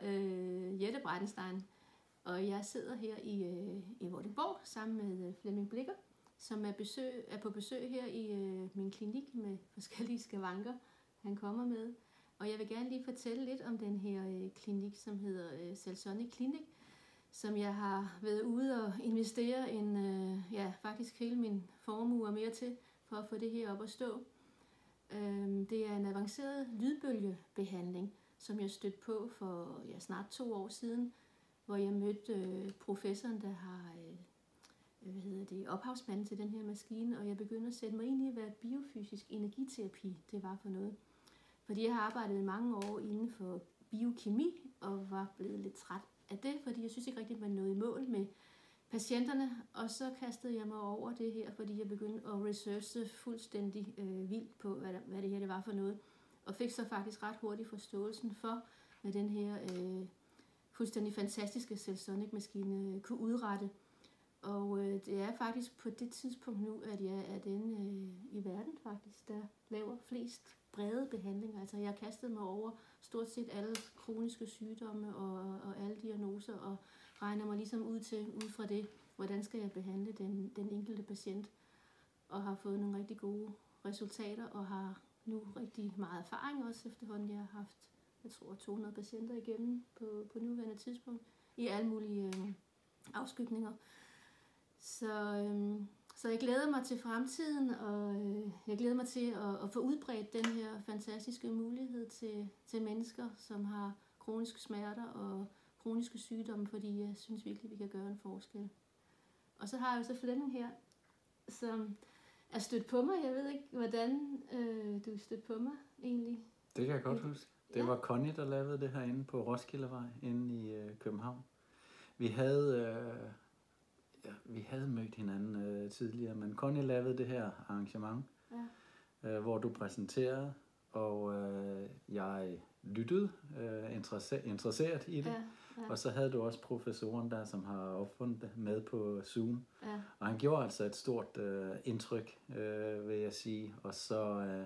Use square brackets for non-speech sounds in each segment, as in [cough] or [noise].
hedder øh, Jette Breitenstein, og jeg sidder her i, øh, i Vordingborg sammen med øh, Flemming Blikker, som er, besøg, er på besøg her i øh, min klinik med forskellige skavanker, han kommer med. Og jeg vil gerne lige fortælle lidt om den her øh, klinik, som hedder øh, Salsonic Clinic, som jeg har været ude og investere en, øh, ja, faktisk hele min formue og mere til, for at få det her op at stå. Øh, det er en avanceret lydbølgebehandling, som jeg stødte på for ja, snart to år siden, hvor jeg mødte øh, professoren, der har øh, øh, hvad hedder det, ophavsmanden til den her maskine, og jeg begyndte at sætte mig ind i, hvad biofysisk energiterapi det var for noget. Fordi jeg har arbejdet mange år inden for biokemi, og var blevet lidt træt af det, fordi jeg synes ikke rigtigt, man nåede i mål med patienterne, og så kastede jeg mig over det her, fordi jeg begyndte at researche fuldstændig øh, vildt på, hvad, hvad det her det var for noget, og fik så faktisk ret hurtigt forståelsen for, hvad den her øh, fuldstændig fantastiske Selsonic-maskine øh, kunne udrette. Og øh, det er faktisk på det tidspunkt nu, at jeg er den øh, i verden faktisk, der laver flest brede behandlinger. Altså jeg kastede mig over stort set alle kroniske sygdomme og, og alle diagnoser, og regner mig ligesom ud til, ud fra det, hvordan skal jeg behandle den, den enkelte patient, og har fået nogle rigtig gode resultater, og har nu rigtig meget erfaring også efterhånden. Jeg har haft, jeg tror, 200 patienter igennem på, på nuværende tidspunkt, i alle mulige øh, afskygninger. Så, øh, så jeg glæder mig til fremtiden, og øh, jeg glæder mig til at, at få udbredt den her fantastiske mulighed til, til mennesker, som har kroniske smerter og kroniske sygdomme, fordi jeg synes virkelig, vi kan gøre en forskel. Og så har jeg jo så Flemming her, som er stødt på mig. Jeg ved ikke, hvordan øh, du er stødt på mig egentlig. Det kan jeg godt huske. Det ja. var Connie, der lavede det herinde på Roskildevej, inde i øh, København. Vi havde, øh, ja, vi havde mødt hinanden øh, tidligere, men Connie lavede det her arrangement, ja. øh, hvor du præsenterede, og øh, jeg lyttede øh, interesseret, interesseret i det. Ja. Ja. Og så havde du også professoren der, som har opfundet det med på Zoom. Ja. Og han gjorde altså et stort øh, indtryk, øh, vil jeg sige. Og så, øh,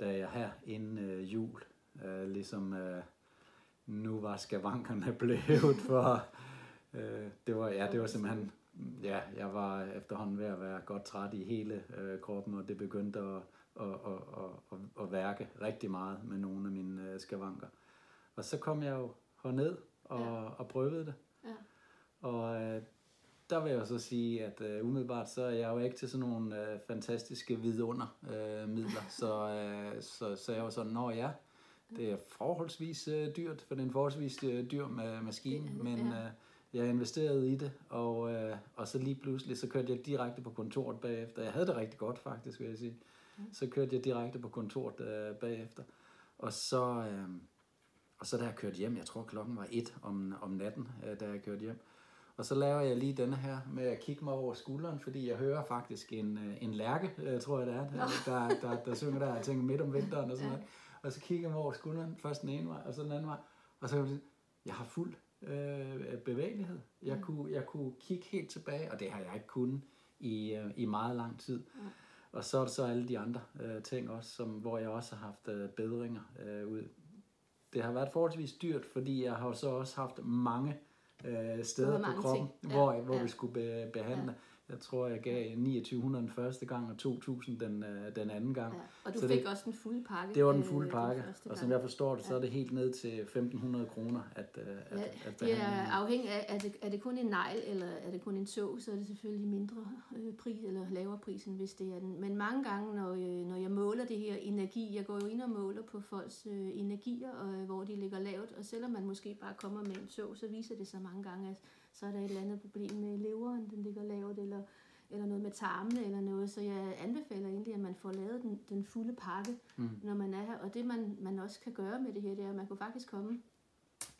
da jeg her inden øh, jul, øh, ligesom øh, nu var skavankerne [laughs] blevet for... Øh, det var, ja, det var simpelthen... Ja, jeg var efterhånden ved at være godt træt i hele øh, kroppen, og det begyndte at, at, at, at, at, at værke rigtig meget med nogle af mine øh, skavanker. Og så kom jeg jo herned, og, ja. og prøvede det. Ja. Og øh, der vil jeg så sige, at øh, umiddelbart så er jeg jo ikke til sådan nogle øh, fantastiske vidundermidler. Øh, midler. så, øh, så, så jeg var sådan, når ja, det er forholdsvis øh, dyrt, for det er en forholdsvis øh, dyr med maskine, men øh, jeg investerede i det, og, øh, og så lige pludselig, så kørte jeg direkte på kontoret bagefter. Jeg havde det rigtig godt faktisk, vil jeg sige. Så kørte jeg direkte på kontoret øh, bagefter. Og så, øh, og så da jeg kørte hjem, jeg tror klokken var et om, om natten, øh, da jeg kørte hjem. Og så laver jeg lige denne her med at kigge mig over skulderen, fordi jeg hører faktisk en, øh, en lærke, øh, tror jeg det er, der, der, der, der synger der, jeg tænker midt om vinteren og sådan noget. Og så kigger jeg mig over skulderen, først den ene vej, og så den anden vej. Og så kan jeg jeg har fuld øh, bevægelighed. Jeg, mm. kunne, jeg kunne kigge helt tilbage, og det har jeg ikke kunnet i, øh, i meget lang tid. Mm. Og så er der så alle de andre øh, ting også, som, hvor jeg også har haft øh, bedringer øh, ud det har været forholdsvis dyrt, fordi jeg har så også haft mange øh, steder på kroppen, ja, hvor, hvor ja. vi skulle be, behandle. Ja. Jeg tror, jeg gav 2900 den første gang, og 2000 den, øh, den anden gang. Ja. Og du så fik det, også den fulde pakke? Det var den fulde øh, pakke, den og som jeg forstår det, så er det helt ned til 1500 kroner at, øh, at, ja, at. Det er afhængigt af, er det, er det kun en negl, eller er det kun en tog, så er det selvfølgelig mindre øh, pris, eller lavere pris, end hvis det er den. Men mange gange, når, øh, når jeg måler det her energi, jeg går jo ind og måler på folks øh, energier, og, øh, hvor de ligger lavt, og selvom man måske bare kommer med en tog, så viser det sig mange gange, at så er der et eller andet problem med leveren, den ligger lavt, eller, eller noget med tarmene eller noget. Så jeg anbefaler egentlig, at man får lavet den, den fulde pakke, mm. når man er her. Og det man, man også kan gøre med det her, det er, at man kunne faktisk komme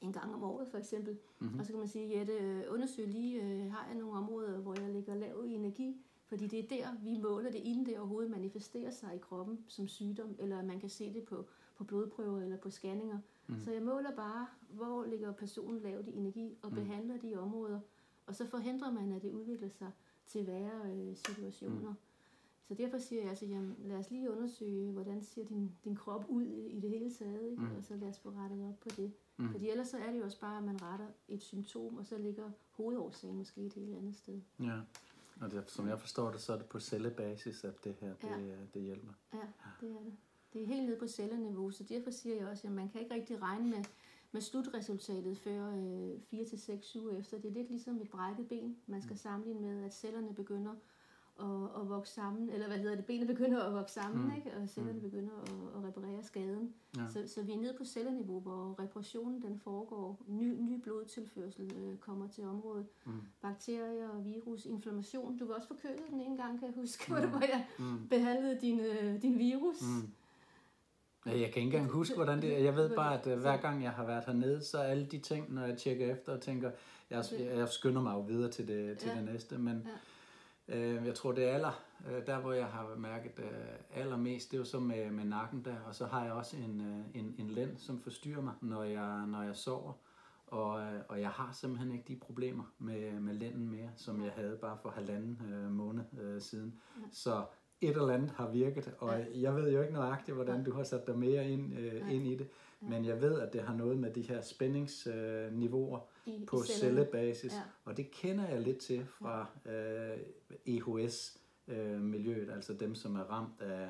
en gang om året for eksempel. Mm-hmm. Og så kan man sige, Jette, undersøg lige, øh, har jeg nogle områder, hvor jeg ligger lav i energi? Fordi det er der, vi måler det, inden det overhovedet manifesterer sig i kroppen som sygdom, eller man kan se det på, på blodprøver eller på scanninger. Mm. Så jeg måler bare, hvor ligger personen lavt i energi, og mm. behandler de områder. Og så forhindrer man, at det udvikler sig til værre øh, situationer. Mm. Så derfor siger jeg altså, jamen, lad os lige undersøge, hvordan ser din, din krop ud i, det hele taget, ikke? Mm. og så lad os få rettet op på det. Mm. Fordi ellers så er det jo også bare, at man retter et symptom, og så ligger hovedårsagen måske et helt andet sted. Ja, og det, som jeg forstår det, så er det på cellebasis, at det her det, Ja. det hjælper. Ja, det er det. Det er helt nede på celleniveau, så derfor siger jeg også, at man kan ikke rigtig regne med, med slutresultatet før øh, 4 til 6 uger efter. Det er lidt ligesom et brækket ben. Man skal sammenligne med, at cellerne begynder at, at vokse sammen, eller hvad hedder det, benene begynder at vokse sammen, Mm. mm. ikke? og cellerne begynder at, at reparere skaden. Ja. Så, så vi er nede på celleniveau, hvor reparationen den foregår. Ny, ny blodtilførsel øh, kommer til området. Mm. Bakterier, virus, inflammation. Du var også forkølet den ene gang, kan jeg huske, Mm. mm. hvor jeg Mm. behandlede din, øh, din virus. Mm. Ja, Jeg kan ikke engang huske, hvordan det er. Jeg ved bare, at øh, hver gang jeg har været hernede, så alle de ting, når jeg tjekker efter og tænker, jeg, jeg, skynder mig jo videre til det, til Ja. det næste, men øh, jeg tror, det er aller, øh, der hvor jeg har mærket øh, allermest, det er jo så med, med nakken der, og så har jeg også en, øh, en, en lænd, som forstyrrer mig, når jeg, når jeg sover. Og, øh, og jeg har simpelthen ikke de problemer med, med lænden mere, som jeg havde bare for halvanden øh, måned øh, siden. Så et eller andet har virket, og Ja. jeg ved jo ikke nøjagtigt, hvordan du har sat dig mere ind, øh, Nej. ind i det, men jeg ved, at det har noget med de her spændingsniveauer øh, på i cellebasis, Ja. og det kender jeg lidt til fra øh, EHS-miljøet, altså dem, som er ramt af,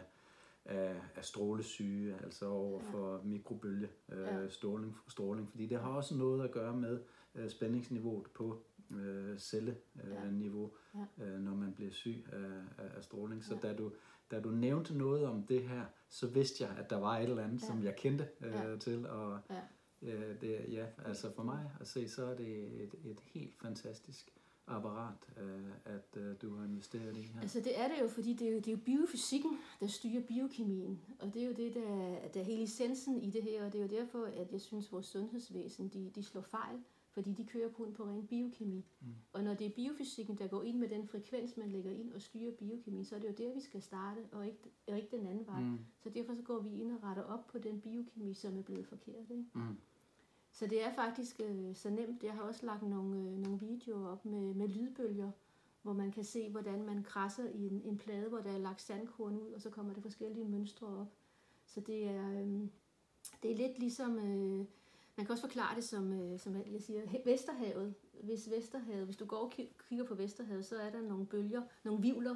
af, af strålesyge, altså over for ja. mikrobølge øh, Ja. stråling, stråling, fordi det har også noget at gøre med øh, spændingsniveauet på øh, celleniveau, Ja. øh, når bliver syg af, af, af stråling. Så Ja. da, du, da du nævnte noget om det her, så vidste jeg, at der var et eller andet, Ja. som jeg kendte øh, Ja. til, og Ja. øh, det, ja, altså for mig at se, så er det et, et helt fantastisk apparat, øh, at øh, du har investeret i her. Altså det er det jo, fordi det er jo, det er jo biofysikken, der styrer biokemien. Og det er jo det, der, der er hele essensen i det her, og det er jo derfor, at jeg synes, at vores sundhedsvæsen, de, de slår fejl, fordi de kører kun på ren biokemi. Mm. Og når det er biofysikken, der går ind med den frekvens, man lægger ind og styrer biokemien, så er det jo der, vi skal starte, og ikke, og ikke den anden vej. Mm. Så derfor så går vi ind og retter op på den biokemi, som er blevet forkert. Ikke? Mm. Så det er faktisk øh, så nemt. Jeg har også lagt nogle, øh, nogle videoer op med, med lydbølger, hvor man kan se, hvordan man krasser i en, en plade, hvor der er lagt sandkorn ud, og så kommer der forskellige mønstre op. Så det er, øh, det er lidt ligesom, øh, man kan også forklare det som, øh, som jeg siger, Vesterhavet. Hvis Vesterhavet, hvis du går og kigger på Vesterhavet, så er der nogle bølger, nogle vivler,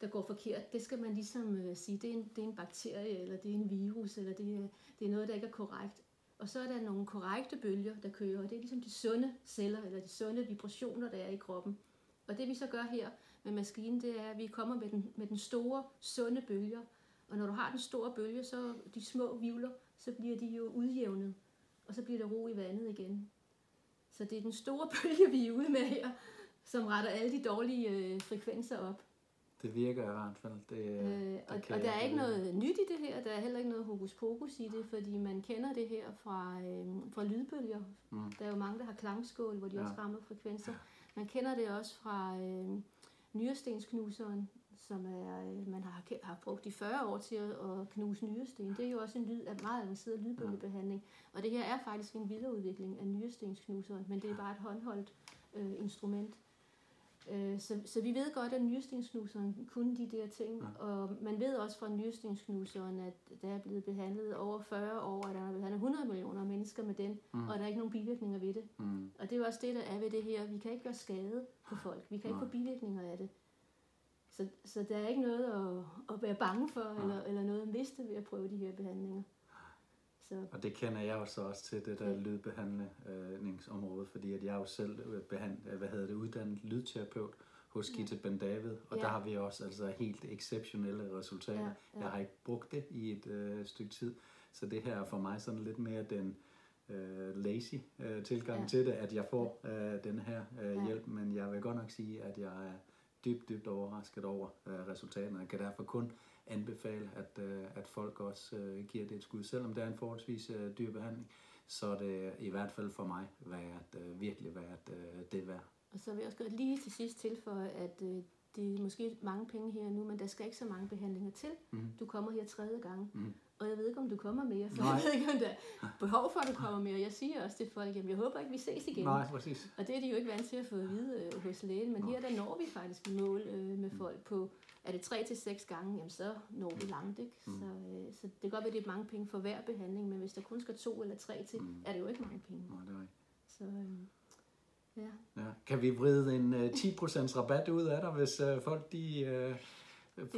der går forkert. Det skal man ligesom øh, sige, det er, en, det er en bakterie, eller det er en virus, eller det er, det er noget, der ikke er korrekt. Og så er der nogle korrekte bølger, der kører, og det er ligesom de sunde celler, eller de sunde vibrationer, der er i kroppen. Og det vi så gør her med maskinen, det er, at vi kommer med den, med den store, sunde bølger. Og når du har den store bølge, så de små vivler, så bliver de jo udjævnet. Og så bliver der ro i vandet igen. Så det er den store [laughs] bølge, vi er ude med her, som retter alle de dårlige øh, frekvenser op. Det virker i hvert fald. Det, Øh, og, kan og der er ikke noget nyt i det her, der er heller ikke noget hokus pokus i det, fordi man kender det her fra, øh, fra lydbølger. Mm. Der er jo mange, der har klangskål, hvor de Ja. også rammer frekvenser. Man kender det også fra øh, nyrestensknuseren, som er, øh, man har, har brugt i 40 år til at, at knuse nyresten. Det er jo også en lyd, meget avanceret lydbølgebehandling. Og det her er faktisk en videreudvikling af nyrestensknuseren, men det er bare et håndholdt øh, instrument. Øh, Så, så vi ved godt, at nyrestensknuseren kunne de der ting, Ja. og man ved også fra nyrestensknuseren, at der er blevet behandlet over 40 år, at der er blevet behandlet 100 millioner mennesker med den, Mm. og der er ikke nogen bivirkninger ved det. Mm. Og det er jo også det, der er ved det her. Vi kan ikke gøre skade på folk. Vi kan ikke få bivirkninger af det. Så, så der er ikke noget at, at være bange for, Nej. eller, eller noget at miste ved at prøve de her behandlinger. Så Og det kender jeg jo så også til, det der Ja. lydbehandlingsområde, fordi at jeg jo selv øh, behand, øh, hvad hedder det, uddannet lydterapeut hos Ja. Gitte Ben David, og Ja. der har vi også altså helt exceptionelle resultater. Ja, ja. Jeg har ikke brugt det i et øh, stykke tid, så det her er for mig sådan lidt mere den øh, lazy øh, tilgang Ja. til det, at jeg får øh, den her øh, Ja. hjælp, men jeg vil godt nok sige, at jeg er dybt, dybt overrasket over øh, resultaterne. Jeg kan derfor kun anbefale, at, øh, at folk også øh, giver det et skud. Selvom det er en forholdsvis øh, dyr behandling, så er det i hvert fald for mig været, øh, virkelig været øh, det værd. Og så vil jeg også godt lige til sidst tilføje, at øh, det er måske mange penge her nu, men der skal ikke så mange behandlinger til. Mm. Du kommer her tredje gang, Mm. og jeg ved ikke, om du kommer mere, for Nej. jeg ved ikke, om der er behov for, at du kommer mere. Jeg siger også til folk, at jeg håber ikke, vi ses igen. Nej, præcis. Og det er de jo ikke vant til at få at vide øh, hos lægen, men her der når vi faktisk mål øh, med folk på, er det 3 til seks gange, jamen så når vi langt, ikke? Mm. Så, øh, så det kan godt være, at det er mange penge for hver behandling, men hvis der kun skal to eller tre til, Mm. er det jo ikke mange penge. Nej, det er rigtigt. Så øh, ja. Ja. Kan vi vride en øh, 10% rabat ud af dig, hvis øh, folk de øh,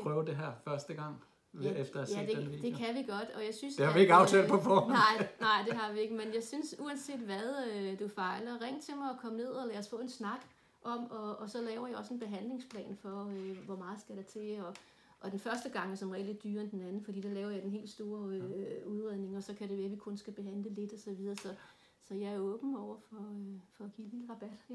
prøver det her første gang, Ja, efter at have ja set den det, video? det kan vi godt, og jeg synes... Det har at, vi ikke øh, aftalt på forhånd. Nej, [laughs] nej, det har vi ikke, men jeg synes, uanset hvad øh, du fejler, ring til mig og kom ned og lad os få en snak om, og, og så laver jeg også en behandlingsplan for, øh, hvor meget skal der til, og, og den første gang er som regel lidt dyrere end den anden, fordi der laver jeg den helt store øh, udredning, og så kan det være, at vi kun skal behandle lidt og så videre, så, så jeg er åben over for, øh, for at give en lille rabat.